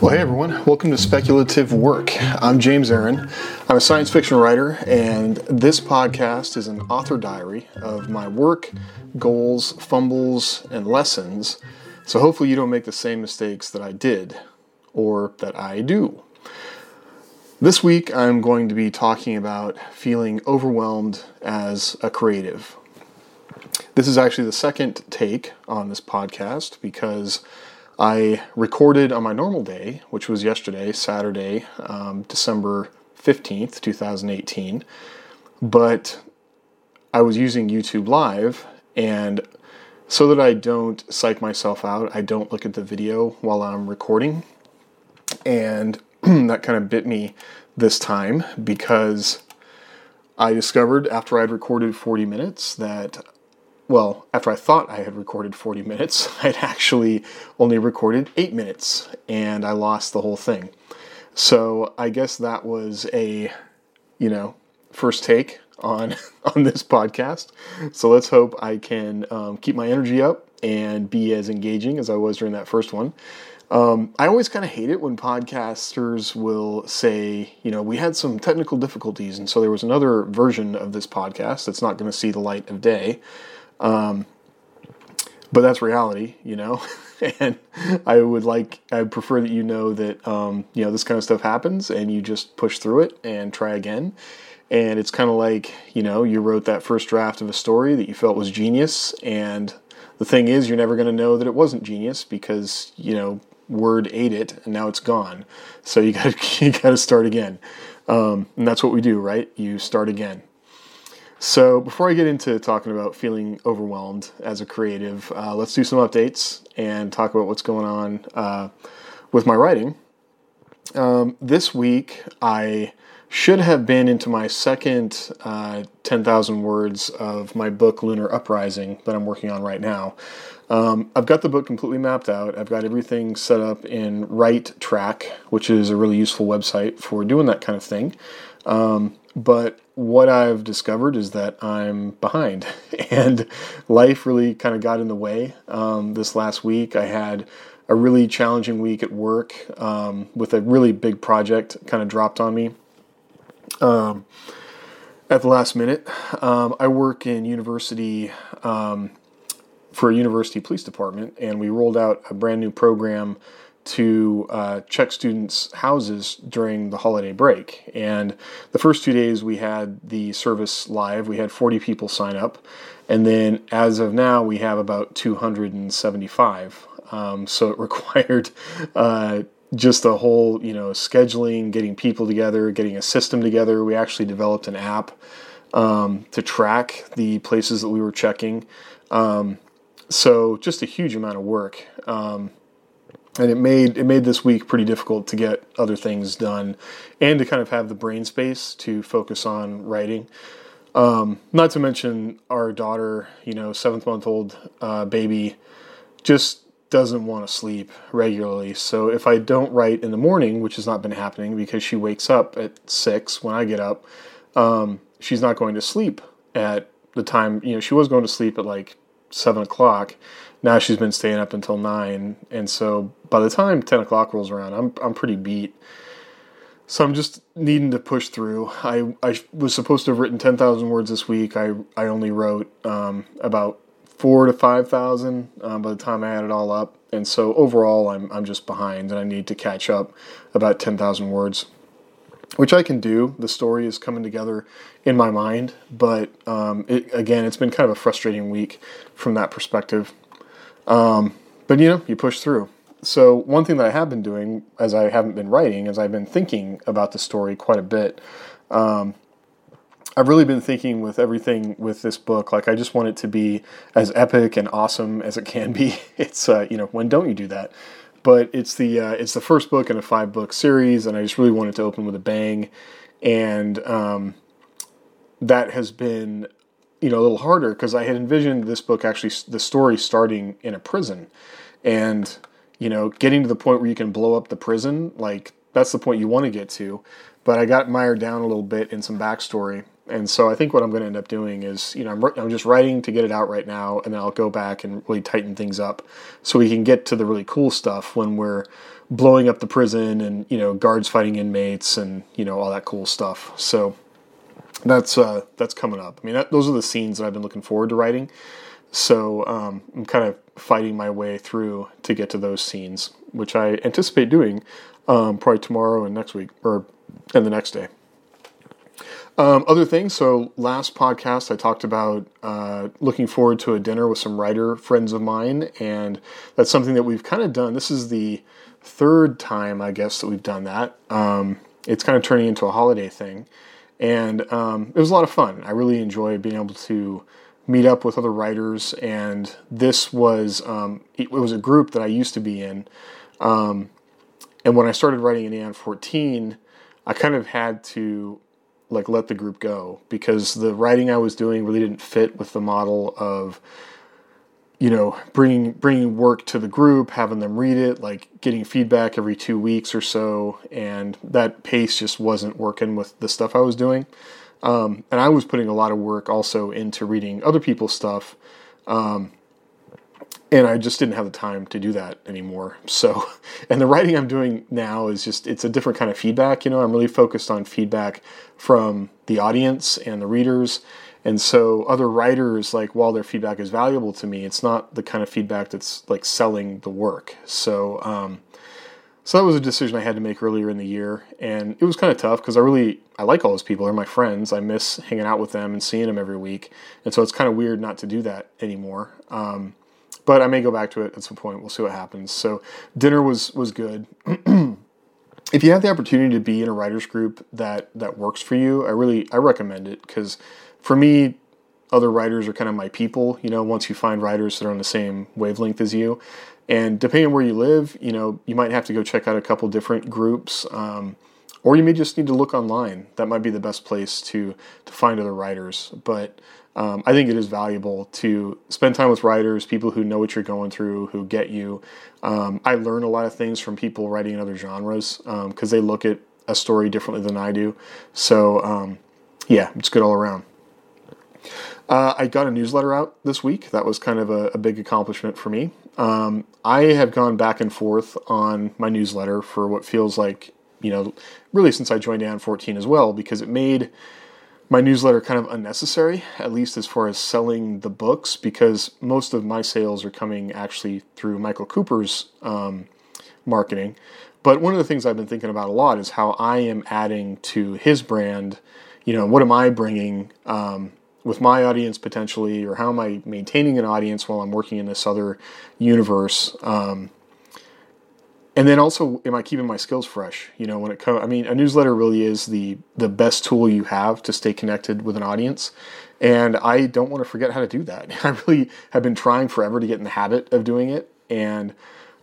Well, hey everyone, welcome to Speculative Work. I'm James Aaron. I'm a science fiction writer, and this podcast is an author diary of my work, goals, fumbles, and lessons. So hopefully, you don't make the same mistakes that I did or that I do. This week, I'm going to be talking about feeling overwhelmed as a creative. This is actually the second take on this podcast because I recorded on my normal day, which was yesterday, Saturday, um, December 15th, 2018. But I was using YouTube Live, and so that I don't psych myself out, I don't look at the video while I'm recording. And that kind of bit me this time because I discovered after I'd recorded 40 minutes that well, after I thought I had recorded 40 minutes, I'd actually only recorded 8 minutes and I lost the whole thing. So I guess that was a, you know, first take on on this podcast. So let's hope I can um, keep my energy up and be as engaging as I was during that first one. Um, I always kind of hate it when podcasters will say, you know, we had some technical difficulties, and so there was another version of this podcast that's not going to see the light of day. Um, but that's reality, you know. and I would like, I prefer that you know that, um, you know, this kind of stuff happens and you just push through it and try again. And it's kind of like, you know, you wrote that first draft of a story that you felt was genius. And the thing is, you're never going to know that it wasn't genius because, you know, Word ate it and now it's gone. So you got you got to start again. Um, and that's what we do, right? You start again. So, before I get into talking about feeling overwhelmed as a creative, uh, let's do some updates and talk about what's going on uh, with my writing. Um, this week, I should have been into my second uh, 10,000 words of my book, Lunar Uprising, that I'm working on right now. Um, I've got the book completely mapped out. I've got everything set up in Write Track, which is a really useful website for doing that kind of thing. Um, but what I've discovered is that I'm behind, and life really kind of got in the way. Um, this last week, I had a really challenging week at work um, with a really big project kind of dropped on me um, at the last minute. Um, I work in university um, for a university police department, and we rolled out a brand new program to uh, check students' houses during the holiday break. And the first two days we had the service live, we had 40 people sign up. And then as of now, we have about 275. Um, so it required uh, just a whole, you know, scheduling, getting people together, getting a system together. We actually developed an app um, to track the places that we were checking. Um, so just a huge amount of work. Um, and it made it made this week pretty difficult to get other things done and to kind of have the brain space to focus on writing. Um, not to mention our daughter you know seventh month old uh, baby just doesn't want to sleep regularly. So if i don't write in the morning which has not been happening because she wakes up at six when i get up um, she's not going to sleep at the time you know she was going to sleep at like seven o'clock now she's been staying up until nine, and so by the time ten o'clock rolls around, I'm I'm pretty beat. So I'm just needing to push through. I, I was supposed to have written ten thousand words this week. I I only wrote um, about four to five thousand um, by the time I had it all up, and so overall I'm I'm just behind, and I need to catch up about ten thousand words which I can do. The story is coming together in my mind, but um, it, again, it's been kind of a frustrating week from that perspective. Um, but you know, you push through. So one thing that I have been doing, as I haven't been writing, is I've been thinking about the story quite a bit. Um, I've really been thinking with everything with this book, like I just want it to be as epic and awesome as it can be. It's uh, you know, when don't you do that? But it's the uh, it's the first book in a five book series, and I just really wanted to open with a bang, and um, that has been you know a little harder because I had envisioned this book actually the story starting in a prison, and you know getting to the point where you can blow up the prison like that's the point you want to get to, but I got mired down a little bit in some backstory, and so I think what I'm going to end up doing is you know I'm I'm just writing to get it out right now, and then I'll go back and really tighten things up so we can get to the really cool stuff when we're blowing up the prison and you know guards fighting inmates and you know all that cool stuff. So that's uh, that's coming up. I mean, that, those are the scenes that I've been looking forward to writing. So um, I'm kind of fighting my way through to get to those scenes, which I anticipate doing um, probably tomorrow and next week or and the next day. Um, other things. So last podcast, I talked about uh, looking forward to a dinner with some writer friends of mine, and that's something that we've kind of done. This is the third time, I guess, that we've done that. Um, it's kind of turning into a holiday thing, and um, it was a lot of fun. I really enjoy being able to meet up with other writers, and this was um, it was a group that I used to be in, um, and when I started writing in Aeon 14, I kind of had to like let the group go because the writing I was doing really didn't fit with the model of you know bringing bringing work to the group having them read it like getting feedback every two weeks or so and that pace just wasn't working with the stuff i was doing um, and i was putting a lot of work also into reading other people's stuff um, and I just didn't have the time to do that anymore. So, and the writing I'm doing now is just it's a different kind of feedback. You know, I'm really focused on feedback from the audience and the readers. And so, other writers, like while their feedback is valuable to me, it's not the kind of feedback that's like selling the work. So, um, so that was a decision I had to make earlier in the year, and it was kind of tough because I really I like all those people. They're my friends. I miss hanging out with them and seeing them every week, and so it's kind of weird not to do that anymore. Um, but I may go back to it at some point. We'll see what happens. So dinner was was good. if you have the opportunity to be in a writers group that that works for you, I really I recommend it because for me, other writers are kind of my people. You know, once you find writers that are on the same wavelength as you, and depending where you live, you know, you might have to go check out a couple different groups. Um, or you may just need to look online. That might be the best place to to find other writers. But um, I think it is valuable to spend time with writers, people who know what you're going through, who get you. Um, I learn a lot of things from people writing in other genres because um, they look at a story differently than I do. So um, yeah, it's good all around. Uh, I got a newsletter out this week. That was kind of a, a big accomplishment for me. Um, I have gone back and forth on my newsletter for what feels like you know, really since I joined Aeon 14 as well, because it made my newsletter kind of unnecessary, at least as far as selling the books, because most of my sales are coming actually through Michael Cooper's um, marketing. But one of the things I've been thinking about a lot is how I am adding to his brand. You know, what am I bringing um, with my audience potentially, or how am I maintaining an audience while I'm working in this other universe? Um, and then also am i keeping my skills fresh? You know when it comes i mean a newsletter really is the the best tool you have to stay connected with an audience. And i don't want to forget how to do that. I really have been trying forever to get in the habit of doing it. And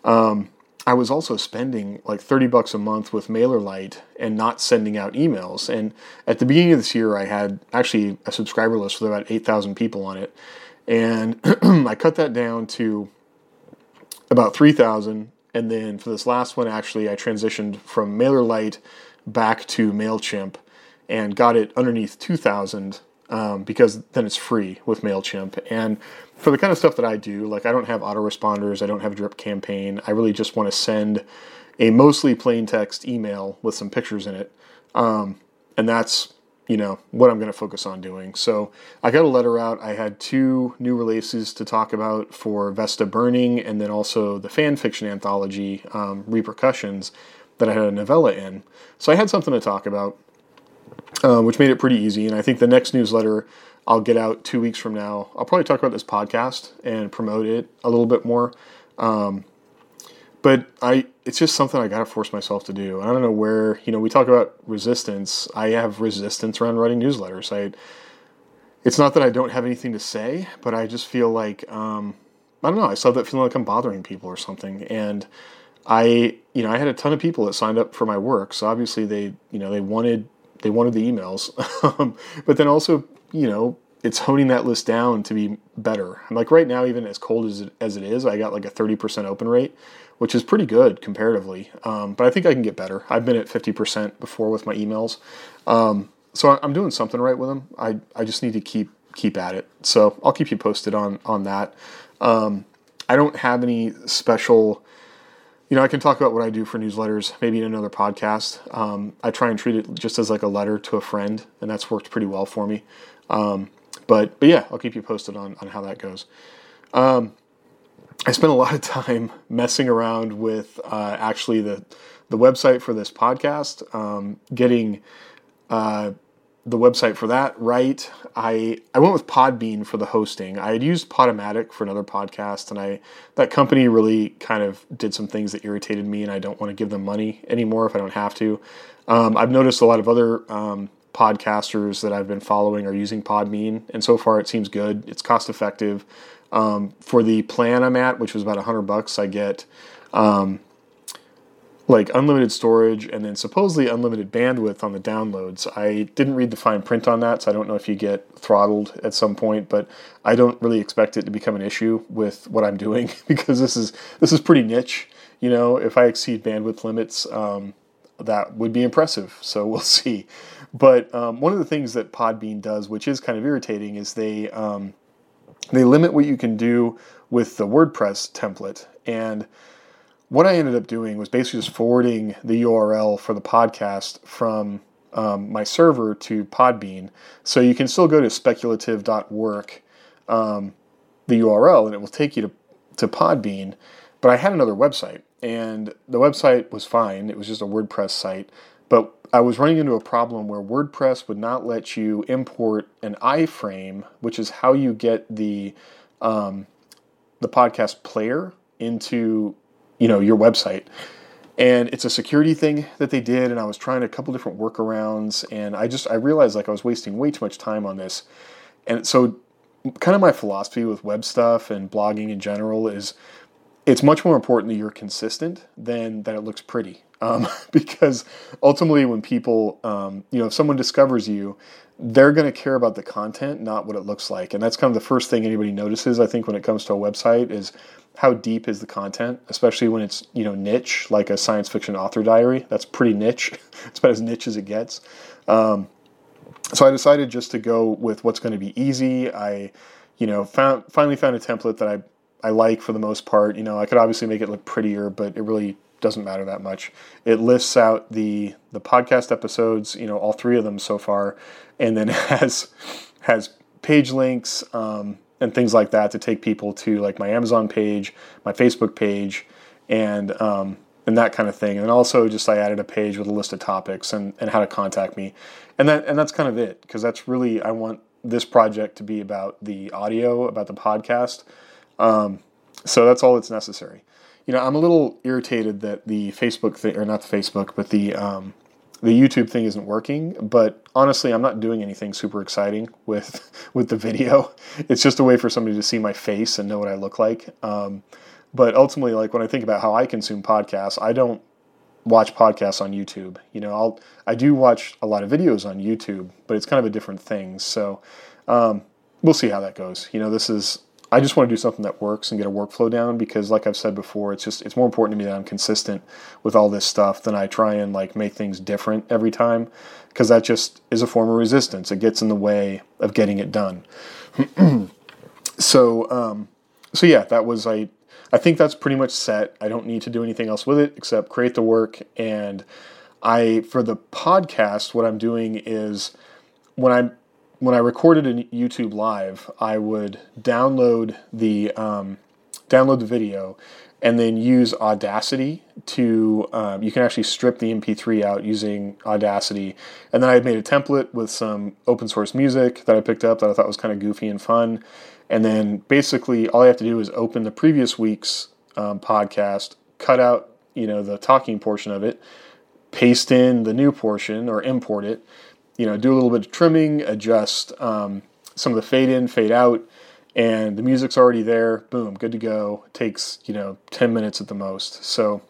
um, i was also spending like 30 bucks a month with mailerlite and not sending out emails. And at the beginning of this year i had actually a subscriber list with about 8000 people on it. And i cut that down to about 3000 and then for this last one, actually, I transitioned from MailerLite back to MailChimp and got it underneath 2000 um, because then it's free with MailChimp. And for the kind of stuff that I do, like I don't have autoresponders, I don't have drip campaign, I really just want to send a mostly plain text email with some pictures in it. Um, and that's you know what I'm going to focus on doing. So I got a letter out. I had two new releases to talk about for Vesta Burning, and then also the fan fiction anthology um, Repercussions that I had a novella in. So I had something to talk about, uh, which made it pretty easy. And I think the next newsletter I'll get out two weeks from now. I'll probably talk about this podcast and promote it a little bit more. Um, but I it's just something I gotta force myself to do. I don't know where you know we talk about resistance. I have resistance around writing newsletters. I it's not that I don't have anything to say, but I just feel like um, I don't know. I still have that feeling like I'm bothering people or something, and I you know I had a ton of people that signed up for my work, so obviously they you know they wanted they wanted the emails, um, but then also you know it's honing that list down to be better. I'm like right now, even as cold as it, as it is, I got like a 30% open rate, which is pretty good comparatively. Um, but I think I can get better. I've been at 50% before with my emails. Um, so I'm doing something right with them. I, I just need to keep keep at it. So I'll keep you posted on on that. Um, I don't have any special you know, I can talk about what I do for newsletters, maybe in another podcast. Um, I try and treat it just as like a letter to a friend, and that's worked pretty well for me. Um, but but yeah, I'll keep you posted on on how that goes. Um, I spent a lot of time messing around with uh, actually the the website for this podcast, um, getting uh, the website for that right. I I went with Podbean for the hosting. I had used Podomatic for another podcast, and I that company really kind of did some things that irritated me, and I don't want to give them money anymore if I don't have to. Um, I've noticed a lot of other um, podcasters that I've been following are using Podbean, and so far it seems good. It's cost effective. Um, for the plan I'm at, which was about hundred bucks, I get um, like unlimited storage and then supposedly unlimited bandwidth on the downloads. I didn't read the fine print on that, so I don't know if you get throttled at some point, but I don't really expect it to become an issue with what I'm doing because this is this is pretty niche. You know, if I exceed bandwidth limits, um, that would be impressive. So we'll see. But um, one of the things that Podbean does, which is kind of irritating, is they um, they limit what you can do with the WordPress template and what I ended up doing was basically just forwarding the URL for the podcast from um, my server to Podbean. So you can still go to speculative.work, um, the URL, and it will take you to, to Podbean. But I had another website, and the website was fine. It was just a WordPress site. But I was running into a problem where WordPress would not let you import an iframe, which is how you get the um, the podcast player into you know your website. And it's a security thing that they did and i was trying a couple different workarounds and i just i realized like i was wasting way too much time on this. And so kind of my philosophy with web stuff and blogging in general is it's much more important that you're consistent than that it looks pretty. Um, because ultimately when people um, you know if someone discovers you they're going to care about the content not what it looks like and that's kind of the first thing anybody notices i think when it comes to a website is how deep is the content, especially when it's you know niche like a science fiction author diary. That's pretty niche. it's about as niche as it gets. Um, so I decided just to go with what's going to be easy. I, you know, found finally found a template that I I like for the most part. You know, I could obviously make it look prettier, but it really doesn't matter that much. It lists out the the podcast episodes, you know, all three of them so far, and then has has page links. Um, and things like that to take people to like my Amazon page, my Facebook page, and um, and that kind of thing. And also just I added a page with a list of topics and, and how to contact me, and that and that's kind of it because that's really I want this project to be about the audio, about the podcast. Um, so that's all that's necessary. You know, I'm a little irritated that the Facebook thing, or not the Facebook, but the um, the YouTube thing isn't working, but honestly, I'm not doing anything super exciting with with the video. It's just a way for somebody to see my face and know what I look like. Um, but ultimately, like when I think about how I consume podcasts, I don't watch podcasts on YouTube. You know, I'll I do watch a lot of videos on YouTube, but it's kind of a different thing. So um, we'll see how that goes. You know, this is I just want to do something that works and get a workflow down because, like I've said before, it's just it's more important to me that I'm consistent with all this stuff than I try and like make things different every time because that just is a form of resistance. It gets in the way of getting it done. so, um, so yeah, that was I. I think that's pretty much set. I don't need to do anything else with it except create the work. And I, for the podcast, what I'm doing is when I'm when I recorded a YouTube live, I would download the um, download the video and then use Audacity to um, you can actually strip the MP3 out using Audacity. And then I made a template with some open source music that I picked up that I thought was kind of goofy and fun. And then basically all I have to do is open the previous week's um, podcast, cut out you know the talking portion of it, paste in the new portion or import it, you know, do a little bit of trimming, adjust um, some of the fade in, fade out, and the music's already there. Boom, good to go. It takes you know 10 minutes at the most. So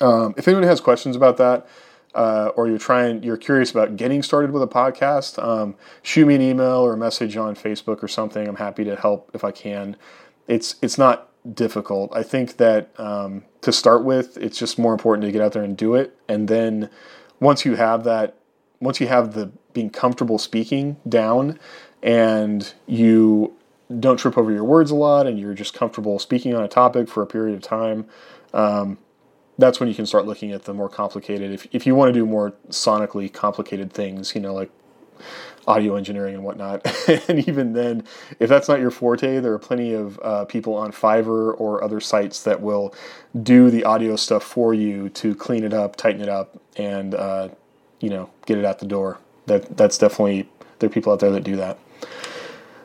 um, if anyone has questions about that, uh, or you're trying, you're curious about getting started with a podcast, um, shoot me an email or a message on Facebook or something. I'm happy to help if I can. It's it's not difficult. I think that um, to start with, it's just more important to get out there and do it, and then once you have that once you have the being comfortable speaking down and you don't trip over your words a lot and you're just comfortable speaking on a topic for a period of time, um, that's when you can start looking at the more complicated. If if you want to do more sonically complicated things, you know, like audio engineering and whatnot. and even then, if that's not your forte, there are plenty of uh, people on Fiverr or other sites that will do the audio stuff for you to clean it up, tighten it up, and uh, you know get it out the door. That that's definitely there are people out there that do that.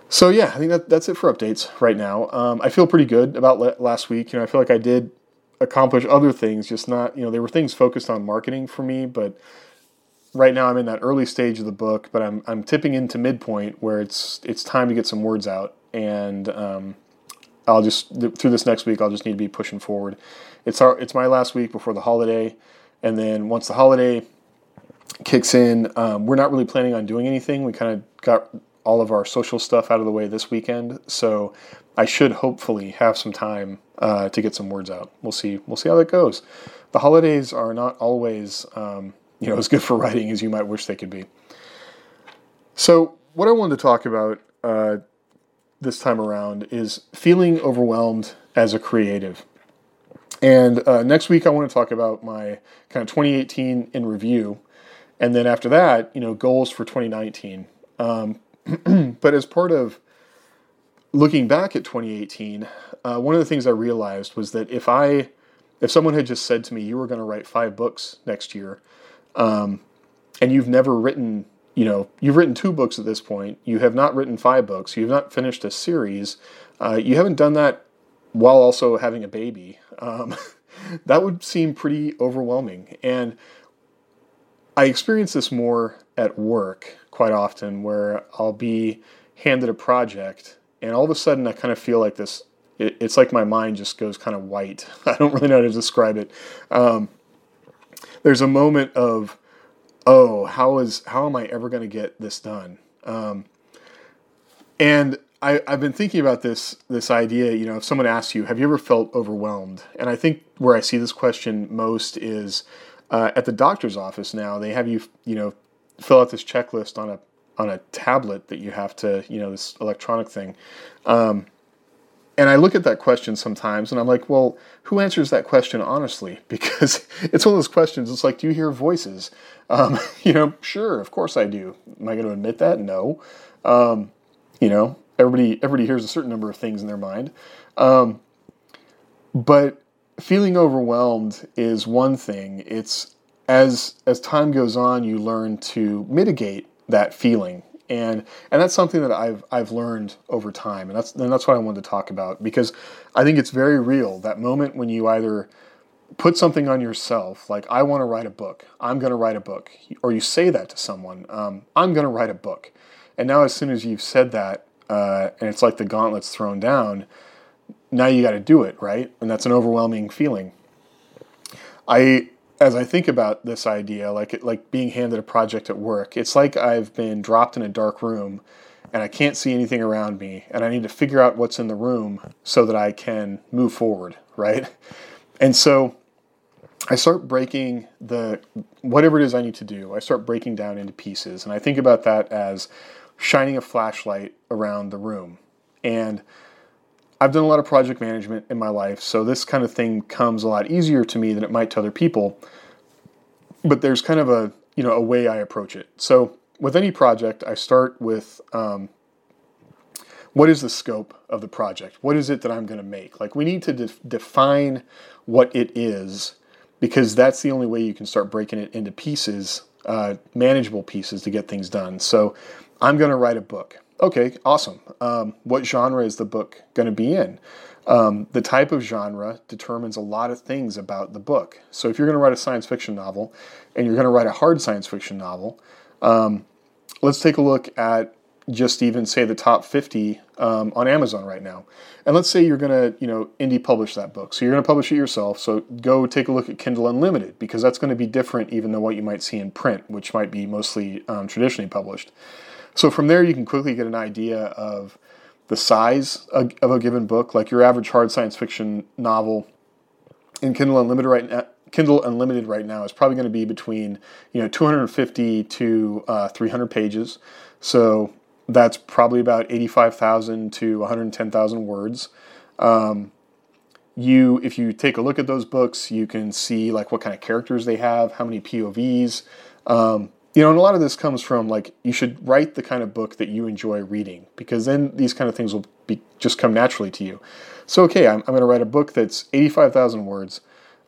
So yeah, I think that that's it for updates right now. Um, I feel pretty good about last week. You know, I feel like I did accomplish other things, just not you know there were things focused on marketing for me, but right now I'm in that early stage of the book, but I'm I'm tipping into midpoint where it's it's time to get some words out, and um, I'll just through this next week I'll just need to be pushing forward. It's our it's my last week before the holiday, and then once the holiday kicks in, um, we're not really planning on doing anything. We kind of got all of our social stuff out of the way this weekend, so I should hopefully have some time uh, to get some words out. We'll see. We'll see how that goes. The holidays are not always. Um, you know as good for writing as you might wish they could be. So what I wanted to talk about uh, this time around is feeling overwhelmed as a creative. And uh, next week I want to talk about my kind of 2018 in review, and then after that, you know, goals for 2019. Um, but as part of looking back at 2018, uh, one of the things I realized was that if I, if someone had just said to me, "You were going to write five books next year," um, and you've never written, you know, you've written two books at this point. You have not written five books. You have not finished a series. Uh, you haven't done that while also having a baby. Um, that would seem pretty overwhelming. And I experience this more at work quite often, where I'll be handed a project, and all of a sudden I kind of feel like this. It, it's like my mind just goes kind of white. I don't really know how to describe it. Um, there's a moment of, oh, how is how am I ever going to get this done? Um, and I, have been thinking about this this idea. You know, if someone asks you, "Have you ever felt overwhelmed?" and I think where I see this question most is uh, at the doctor's office. Now they have you, you know, fill out this checklist on a on a tablet that you have to, you know, this electronic thing. Um, and I look at that question sometimes and I'm like, well, who answers that question honestly? Because it's one of those questions. It's like, do you hear voices? Um, you know, sure, of course I do. Am I going to admit that? No. Um, you know, everybody everybody hears a certain number of things in their mind. Um, but feeling overwhelmed is one thing. It's as as time goes on, you learn to mitigate that feeling. And and that's something that I've I've learned over time, and that's and that's what I wanted to talk about because I think it's very real. That moment when you either put something on yourself, like I want to write a book, I'm going to write a book, or you say that to someone, um, I'm going to write a book, and now as soon as you've said that, uh, and it's like the gauntlet's thrown down, now you got to do it, right? And that's an overwhelming feeling. I as I think about this idea, like like being handed a project at work, it's like I've been dropped in a dark room and I can't see anything around me and I need to figure out what's in the room so that I can move forward, right? And so I start breaking the whatever it is I need to do. I start breaking down into pieces and I think about that as shining a flashlight around the room. And I've done a lot of project management in my life, so this kind of thing comes a lot easier to me than it might to other people. But there's kind of a you know a way I approach it. So with any project, I start with um, what is the scope of the project? What is it that I'm going to make? Like we need to de- define what it is because that's the only way you can start breaking it into pieces, uh, manageable pieces to get things done. So I'm going to write a book. Okay, awesome. Um, what genre is the book going to be in? Um, the type of genre determines a lot of things about the book. So if you're going to write a science fiction novel and you're going to write a hard science fiction novel, um, let's take a look at just even say the top 50 um, on Amazon right now. And let's say you're going to, you know, indie publish that book. So you're going to publish it yourself. So go take a look at Kindle Unlimited because that's going to be different even than what you might see in print, which might be mostly um, traditionally published. So from there, you can quickly get an idea of the size of a given book. Like your average hard science fiction novel in Kindle Unlimited right now. Kindle Unlimited right now is probably going to be between you know 250 to uh, 300 pages, so that's probably about 85,000 to 110,000 words. Um, you if you take a look at those books, you can see like what kind of characters they have, how many POVs. Um, you know, and a lot of this comes from like you should write the kind of book that you enjoy reading because then these kind of things will be just come naturally to you. So okay, I'm, I'm going to write a book that's 85,000 words.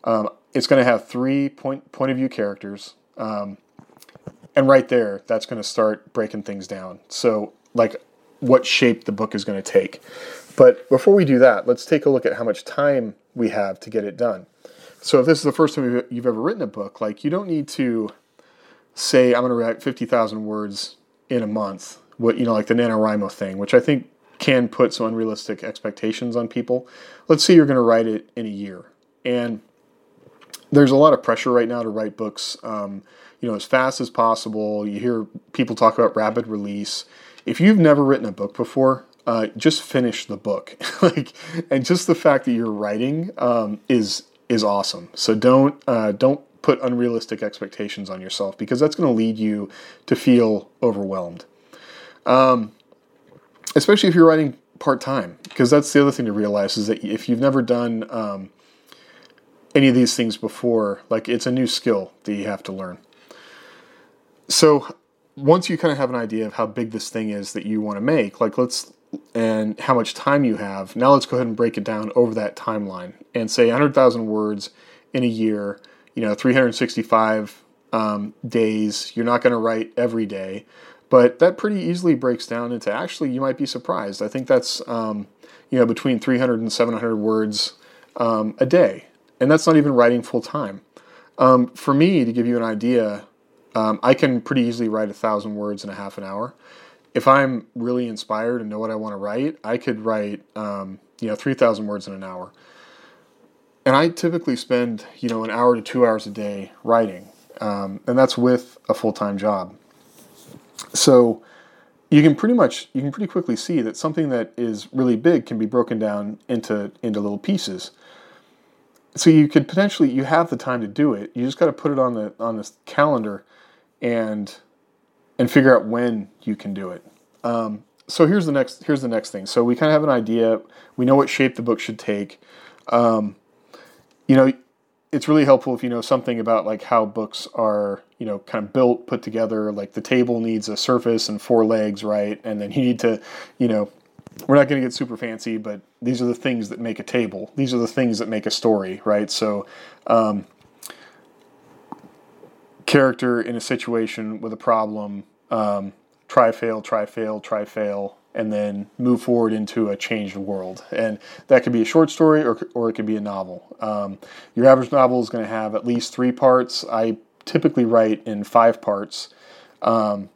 Um, it's going to have three point point of view characters, um, and right there, that's going to start breaking things down. So like what shape the book is going to take. But before we do that, let's take a look at how much time we have to get it done. So if this is the first time you've ever written a book, like you don't need to say I'm going to write 50,000 words in a month, what you know like the NaNoWriMo thing, which I think can put some unrealistic expectations on people. Let's say you're going to write it in a year. And there's a lot of pressure right now to write books um, you know as fast as possible. You hear people talk about rapid release. If you've never written a book before, uh, just finish the book. like, and just the fact that you're writing um, is is awesome. So don't uh, don't put unrealistic expectations on yourself because that's going to lead you to feel overwhelmed. Um, especially if you're writing part time, because that's the other thing to realize is that if you've never done um, any of these things before, like it's a new skill that you have to learn. So once you kind of have an idea of how big this thing is that you want to make, like let's and how much time you have. Now let's go ahead and break it down over that timeline and say 100,000 words in a year, you know, 365 um, days. You're not going to write every day, but that pretty easily breaks down into actually, you might be surprised. I think that's, um, you know, between 300 and 700 words um, a day. And that's not even writing full time. Um, for me, to give you an idea, um, I can pretty easily write a thousand words in a half an hour if I'm really inspired and know what I want to write, I could write, um, you know, 3,000 words in an hour. And I typically spend, you know, an hour to two hours a day writing. Um, and that's with a full time job. So you can pretty much, you can pretty quickly see that something that is really big can be broken down into, into little pieces. So you could potentially, you have the time to do it. You just got to put it on the, on the calendar and and figure out when you can do it. Um, so here's the next here's the next thing. So we kind of have an idea. We know what shape the book should take. Um, you know, it's really helpful if you know something about like how books are you know kind of built, put together. Like the table needs a surface and four legs, right? And then you need to, you know, we're not going to get super fancy, but these are the things that make a table. These are the things that make a story, right? So. Um, character in a situation with a problem, um, try fail, try fail, try fail, and then move forward into a changed world. And that could be a short story or, or it could be a novel. Um, your average novel is going to have at least three parts. I typically write in five parts. Um,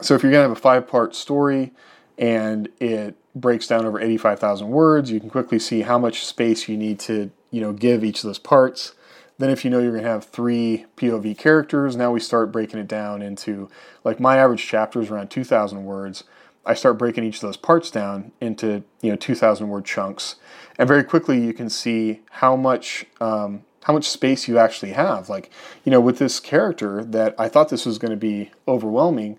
so if you're going to have a five part story and it breaks down over 85,000 words, you can quickly see how much space you need to you know give each of those parts. Then if you know you're going to have three POV characters, now we start breaking it down into, like my average chapter is around 2,000 words. I start breaking each of those parts down into, you know, 2,000 word chunks. And very quickly you can see how much, um, how much space you actually have. Like, you know, with this character that I thought this was going to be overwhelming,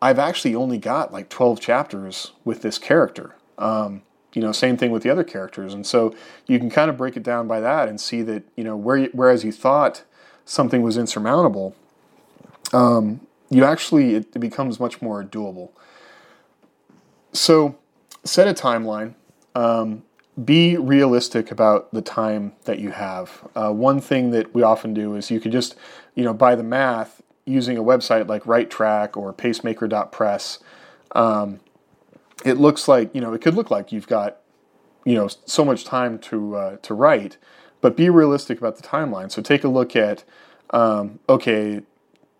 I've actually only got like 12 chapters with this character. Um, you know, same thing with the other characters. And so you can kind of break it down by that and see that, you know, where, whereas you thought something was insurmountable, um, you actually, it, it becomes much more doable. So set a timeline. Um, be realistic about the time that you have. Uh, one thing that we often do is you could just, you know, by the math using a website like WriteTrack or Pacemaker.press. Um, it looks like you know it could look like you've got you know so much time to uh, to write, but be realistic about the timeline. So take a look at um, okay,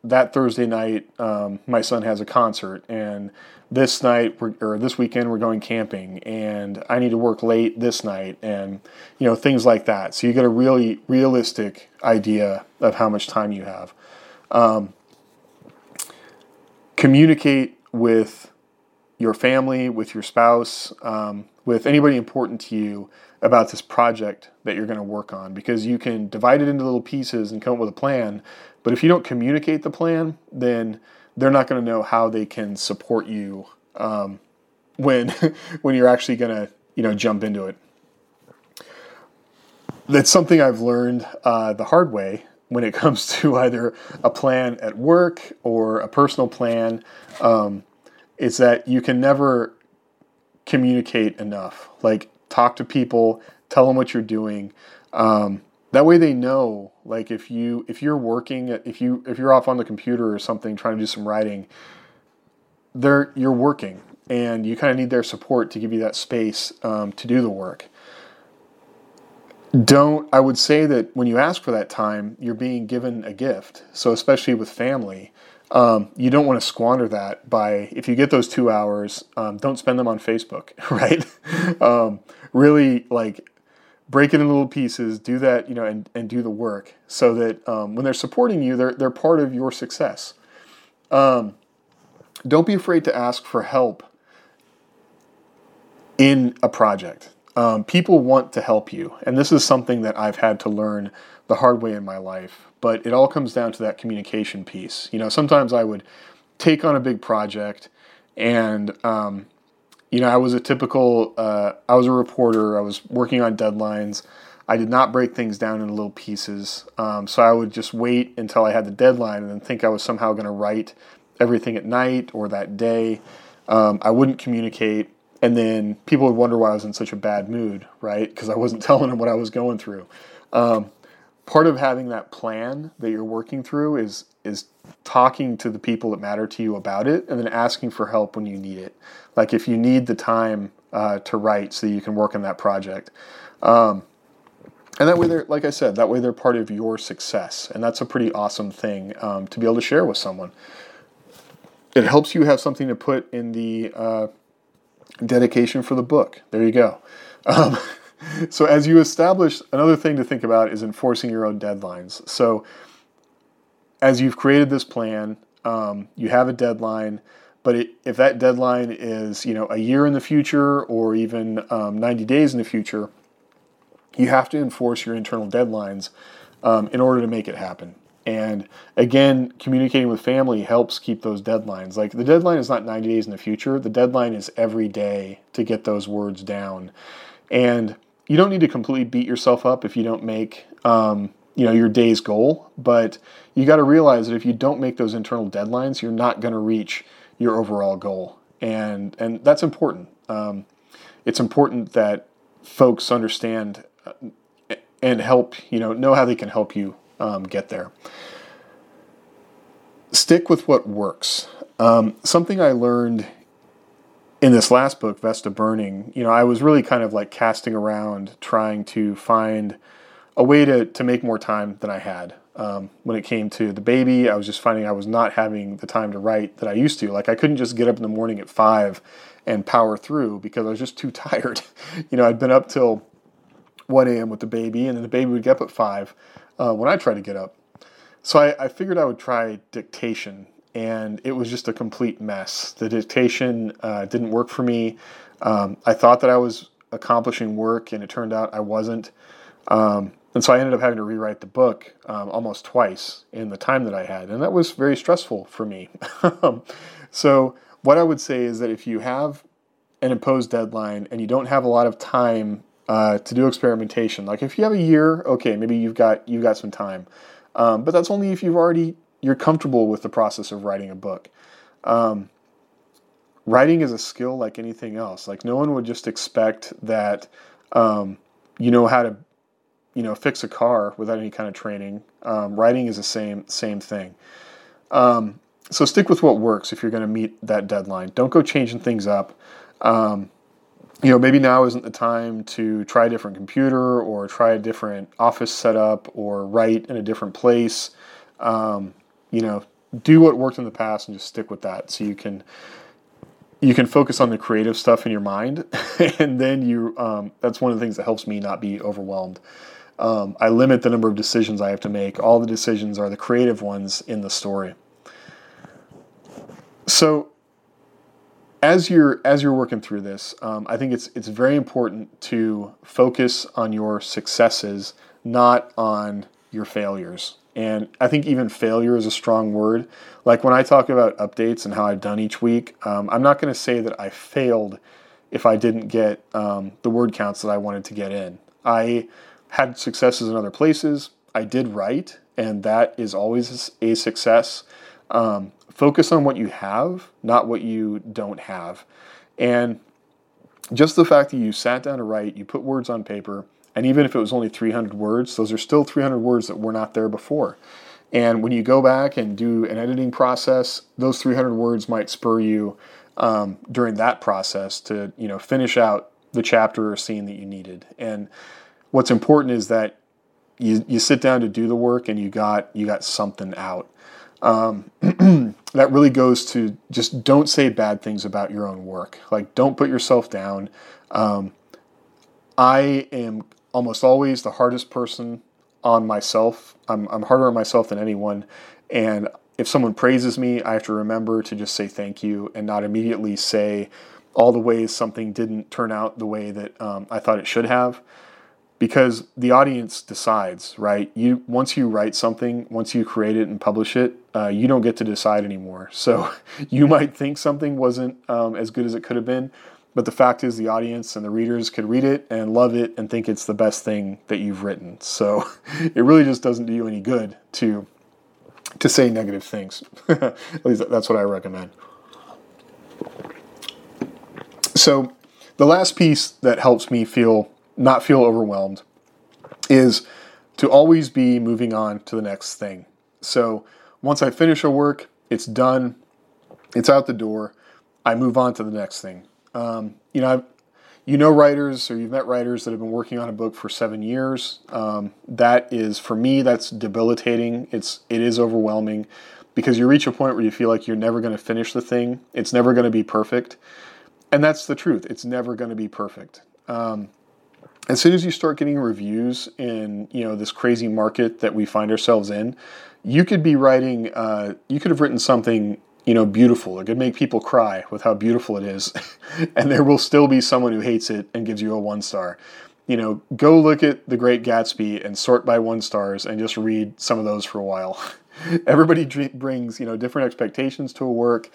that Thursday night um, my son has a concert, and this night or this weekend we're going camping, and I need to work late this night, and you know things like that. So you get a really realistic idea of how much time you have. Um, communicate with your family, with your spouse, um, with anybody important to you about this project that you're going to work on because you can divide it into little pieces and come up with a plan. But if you don't communicate the plan, then they're not going to know how they can support you um, when when you're actually going to you know jump into it. that's something I've learned uh, the hard way when it comes to either a plan at work or a personal plan. Um, is that you can never communicate enough. Like talk to people, tell them what you're doing. Um, that way they know. Like if you if you're working, if you if you're off on the computer or something trying to do some writing, they're you're working, and you kind of need their support to give you that space um, to do the work. Don't I would say that when you ask for that time, you're being given a gift. So especially with family, um, you don't want to squander that by if you get those two hours, um, don't spend them on Facebook, right? um, really like break it in little pieces, do that, you know, and, and do the work so that um, when they're supporting you, they're they're part of your success. Um, don't be afraid to ask for help in a project. Um, people want to help you, and this is something that I've had to learn the hard way in my life. But it all comes down to that communication piece. You know, sometimes I would take on a big project, and um, you know, I was a typical. Uh, I was a reporter. I was working on deadlines. I did not break things down into little pieces. Um, so I would just wait until I had the deadline and then think I was somehow going to write everything at night or that day. Um, I wouldn't communicate. And then people would wonder why I was in such a bad mood, right? Because I wasn't telling them what I was going through. Um, part of having that plan that you're working through is is talking to the people that matter to you about it and then asking for help when you need it. Like if you need the time uh, to write so that you can work on that project. Um, and that way they're like i said that way they're part of your success. And that's a pretty awesome thing um, to be able to share with someone. It helps you have something to put in the uh, dedication for the book. There you go. Um, so as you establish another thing to think about is enforcing your own deadlines. So as you've created this plan um, you have a deadline but it, if that deadline is you know a year in the future or even um, 90 days in the future you have to enforce your internal deadlines um, in order to make it happen. And again communicating with family helps keep those deadlines. Like the deadline is not 90 days in the future. The deadline is every day to get those words down. And you don't need to completely beat yourself up if you don't make um, you know your day's goal but you got to realize that if you don't make those internal deadlines you're not going to reach your overall goal. And and that's important. Um, it's important that folks understand uh, and help you know know how they can help you um, get there. Stick with what works. Um, something i learned in this last book, Vesta Burning, you know, I was really kind of like casting around trying to find a way to, to make more time than I had. Um, when it came to the baby, I was just finding I was not having the time to write that I used to. Like I couldn't just get up in the morning at five and power through because I was just too tired. you know, I'd been up till 1 a.m. with the baby, and then the baby would get up at five uh, when I tried to get up. So I, I figured I would try dictation and it was just a complete mess. The dictation uh, didn't work for me. Um, I thought that I was accomplishing work, and it turned out I wasn't. Um, and so I ended up having to rewrite the book um, almost twice in the time that I had, and that was very stressful for me. so, what I would say is that if you have an imposed deadline and you don't have a lot of time uh, to do experimentation, like if you have a year, okay, maybe you've got you've got some time, um, but that's only if you've already you're comfortable with the process of writing a book. Um, writing is a skill like anything else. Like no one would just expect that um, you know how to you know fix a car without any kind of training. Um, writing is the same same thing. Um, so stick with what works if you're going to meet that deadline. Don't go changing things up. Um, you know, maybe now isn't the time to try a different computer or try a different office setup or write in a different place. Um, you know, do what worked in the past and just stick with that. So you can you can focus on the creative stuff in your mind and then you um, that's one of the things that helps me not be overwhelmed. Um, i limit the number of decisions i have to make. All the decisions are the creative ones in the story. So as you're as you're working through this um, i think it's it's very important to focus on your successes not on your failures and I think even failure is a strong word. Like when I talk about updates and how I've done each week, um, I'm not going to say that I failed if I didn't get um, the word counts that I wanted to get in. I had successes in other places. I did write, and that is always a success. Um, focus on what you have, not what you don't have. And just the fact that you sat down to write, you put words on paper, and even if it was only 300 words, those are still 300 words that were not there before. And when you go back and do an editing process, those 300 words might spur you um, during that process to you know finish out the chapter or scene that you needed. And what's important is that you, you sit down to do the work and you got you got something out. Um, that really goes to just don't say bad things about your own work. Like don't put yourself down. Um, I am almost always the hardest person on myself. I'm, I'm harder on myself than anyone. And if someone praises me, I have to remember to just say thank you and not immediately say all the ways something didn't turn out the way that um, I thought it should have. Because the audience decides, right? You once you write something, once you create it and publish it, uh, you don't get to decide anymore. So you might think something wasn't um, as good as it could have been, but the fact is, the audience and the readers could read it and love it and think it's the best thing that you've written. So it really just doesn't do you any good to to say negative things. At least that's what I recommend. So the last piece that helps me feel not feel overwhelmed is to always be moving on to the next thing. So once I finish a work, it's done, it's out the door. I move on to the next thing. Um, you know, I've, you know writers or you've met writers that have been working on a book for seven years. Um, that is for me, that's debilitating. It's it is overwhelming because you reach a point where you feel like you're never going to finish the thing. It's never going to be perfect, and that's the truth. It's never going to be perfect. Um, as soon as you start getting reviews in you know this crazy market that we find ourselves in, you could be writing. Uh, you could have written something you know, beautiful. It could make people cry with how beautiful it is. and there will still be someone who hates it and gives you a one star. You know, go look at The Great Gatsby and sort by one stars and just read some of those for a while. Everybody brings, you know, different expectations to a work.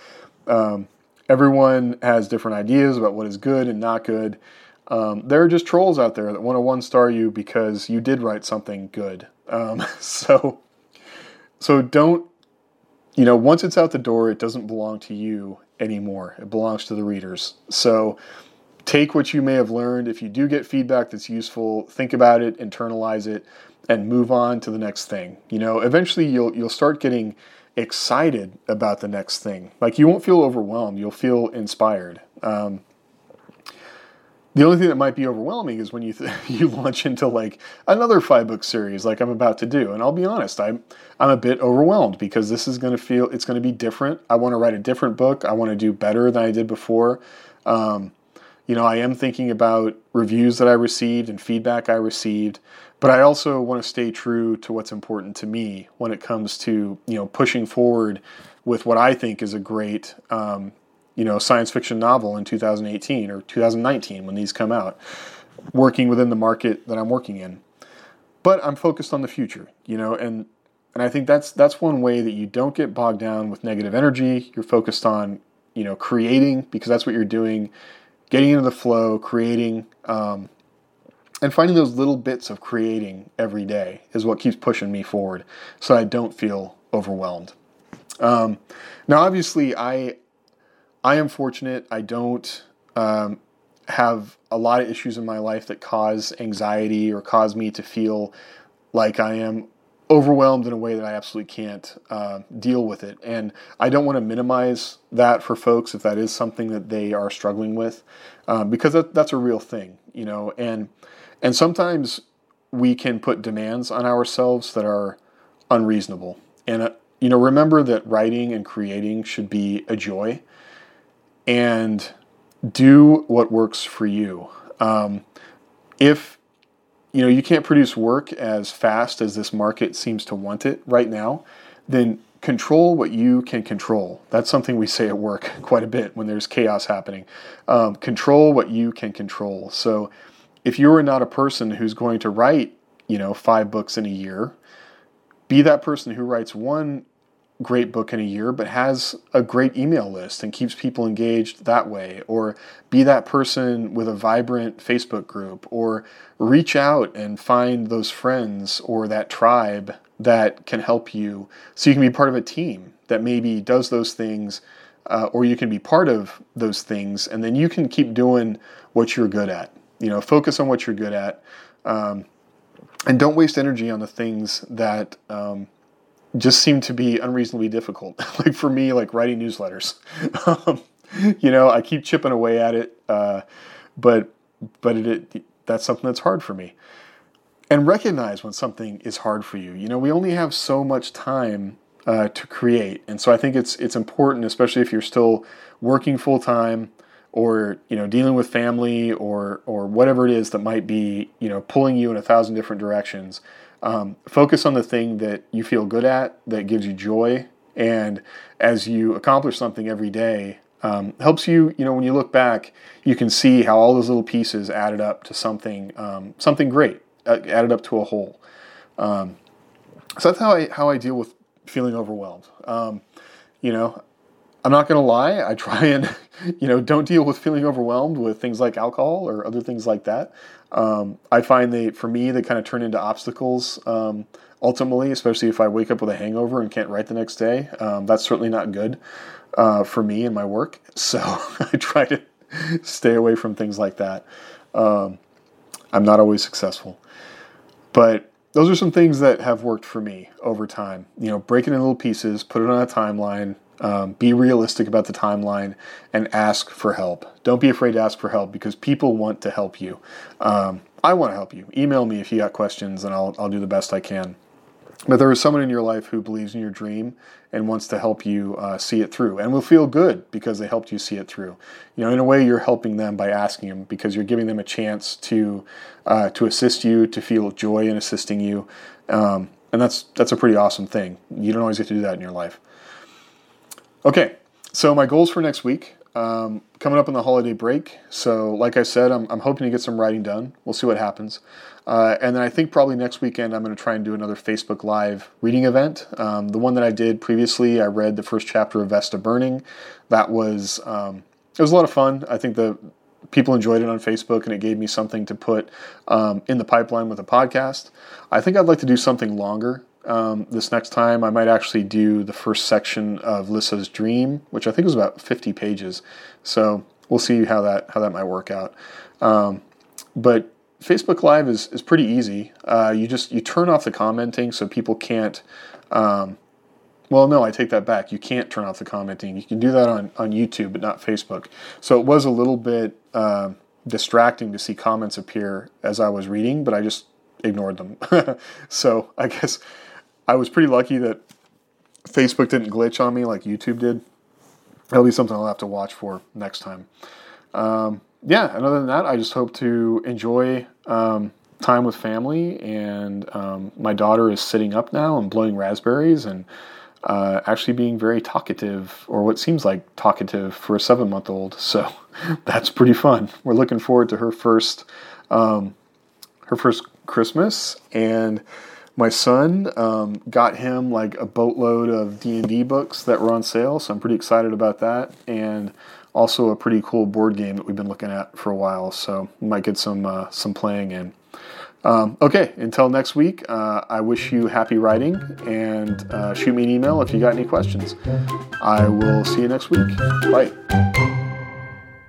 Um, everyone has different ideas about what is good and not good. Um, there are just trolls out there that want to one star you because you did write something good. Um, so, so don't you know, once it's out the door, it doesn't belong to you anymore. It belongs to the readers. So take what you may have learned. If you do get feedback that's useful, think about it, internalize it, and move on to the next thing. You know, eventually you'll you'll start getting excited about the next thing. Like you won't feel overwhelmed. You'll feel inspired. Um, the only thing that might be overwhelming is when you th- you launch into like another five book series like I'm about to do. And I'll be honest, I'm I'm a bit overwhelmed because this is going to feel it's going to be different. I want to write a different book. I want to do better than I did before. Um, you know, I am thinking about reviews that I received and feedback I received, but I also want to stay true to what's important to me when it comes to you know pushing forward with what I think is a great um, you know science fiction novel in 2018 or 2019 when these come out working within the market that I'm working in. But I'm focused on the future you know and and I think that's that's one way that you don't get bogged down with negative energy. You're focused on you know creating because that's what you're doing getting into the flow creating um, and finding those little bits of creating every day is what keeps pushing me forward so I don't feel overwhelmed. Um, now obviously I I am fortunate. I don't um, have a lot of issues in my life that cause anxiety or cause me to feel like I am overwhelmed in a way that I absolutely can't uh, deal with it. And I don't want to minimize that for folks if that is something that they are struggling with, um, because that, that's a real thing, you know. And and sometimes we can put demands on ourselves that are unreasonable. And uh, you know, remember that writing and creating should be a joy and do what works for you. Um, if you know you can't produce work as fast as this market seems to want it right now, then control what you can control. That's something we say at work quite a bit when there's chaos happening. Um, control what you can control. So if you are not a person who's going to write, you know, five books in a year, be that person who writes one great book in a year, but has a great email list and keeps people engaged that way. Or be that person with a vibrant Facebook group, or reach out and find those friends or that tribe that can help you so you can be part of a team that maybe does those things. Uh, or you can be part of those things, and then you can keep doing what you're good at. You know, focus on what you're good at, um, and don't waste energy on the things that um, just seem to be unreasonably difficult. like for me, like writing newsletters. um, you know, I keep chipping away at it, uh, but but it, it, that's something that's hard for me. And recognize when something is hard for you. You know, we only have so much time uh, to create, and so I think it's it's important, especially if you're still working full time or you know dealing with family or or whatever it is that might be you know pulling you in a thousand different directions um, focus on the thing that you feel good at, that gives you joy, and as you accomplish something every day, um, helps you. You know, when you look back, you can see how all those little pieces added up to something, um, something great, uh, added up to a whole. Um, so that's how I how I deal with feeling overwhelmed. Um, you know, I'm not going to lie. I try and, you know, don't deal with feeling overwhelmed with things like alcohol or other things like that. Um, I find they, for me, they kind of turn into obstacles um, ultimately, especially if I wake up with a hangover and can't write the next day. Um, that's certainly not good uh, for me and my work. So I try to stay away from things like that. Um, I'm not always successful. But those are some things that have worked for me over time. You know, break it in little pieces, put it on a timeline, um, be realistic about the timeline and ask for help. Don't be afraid to ask for help because people want to help you. Um, I want to help you. Email me if you got questions and I'll, I'll do the best I can. But there is someone in your life who believes in your dream and wants to help you uh, see it through and will feel good because they helped you see it through. You know, in a way, you're helping them by asking them because you're giving them a chance to uh, to assist you, to feel joy in assisting you, um, and that's that's a pretty awesome thing. You don't always get to do that in your life. Okay, so my goals for next week. Um, coming up on the holiday break. So, like I said, I'm, I'm hoping to get some writing done. We'll see what happens. Uh, and then I think probably next weekend I'm going to try and do another Facebook Live reading event. Um, the one that I did previously, I read the first chapter of Vesta Burning. That was um, it was a lot of fun. I think the people enjoyed it on Facebook, and it gave me something to put um, in the pipeline with a podcast. I think I'd like to do something longer um, this next time. I might actually do the first section of Lissa's Dream, which I think was about 50 pages. So we'll see how that how that might work out. Um, but Facebook Live is, is pretty easy. Uh, you just you turn off the commenting so people can't. Um, well, no, I take that back. You can't turn off the commenting. You can do that on, on YouTube, but not Facebook. So it was a little bit uh, distracting to see comments appear as I was reading, but I just ignored them. so I guess I was pretty lucky that Facebook didn't glitch on me like YouTube did. That'll be something I'll have to watch for next time. Um, yeah, and other than that, I just hope to enjoy um, time with family. And um, my daughter is sitting up now and blowing raspberries and uh, actually being very talkative, or what seems like talkative for a seven month old. So that's pretty fun. We're looking forward to her first um, her first Christmas and my son um, got him like a boatload of d&d books that were on sale so i'm pretty excited about that and also a pretty cool board game that we've been looking at for a while so we might get some uh, some playing in. Um, okay until next week uh, i wish you happy writing and uh, shoot me an email if you got any questions. I will see you next week. Bye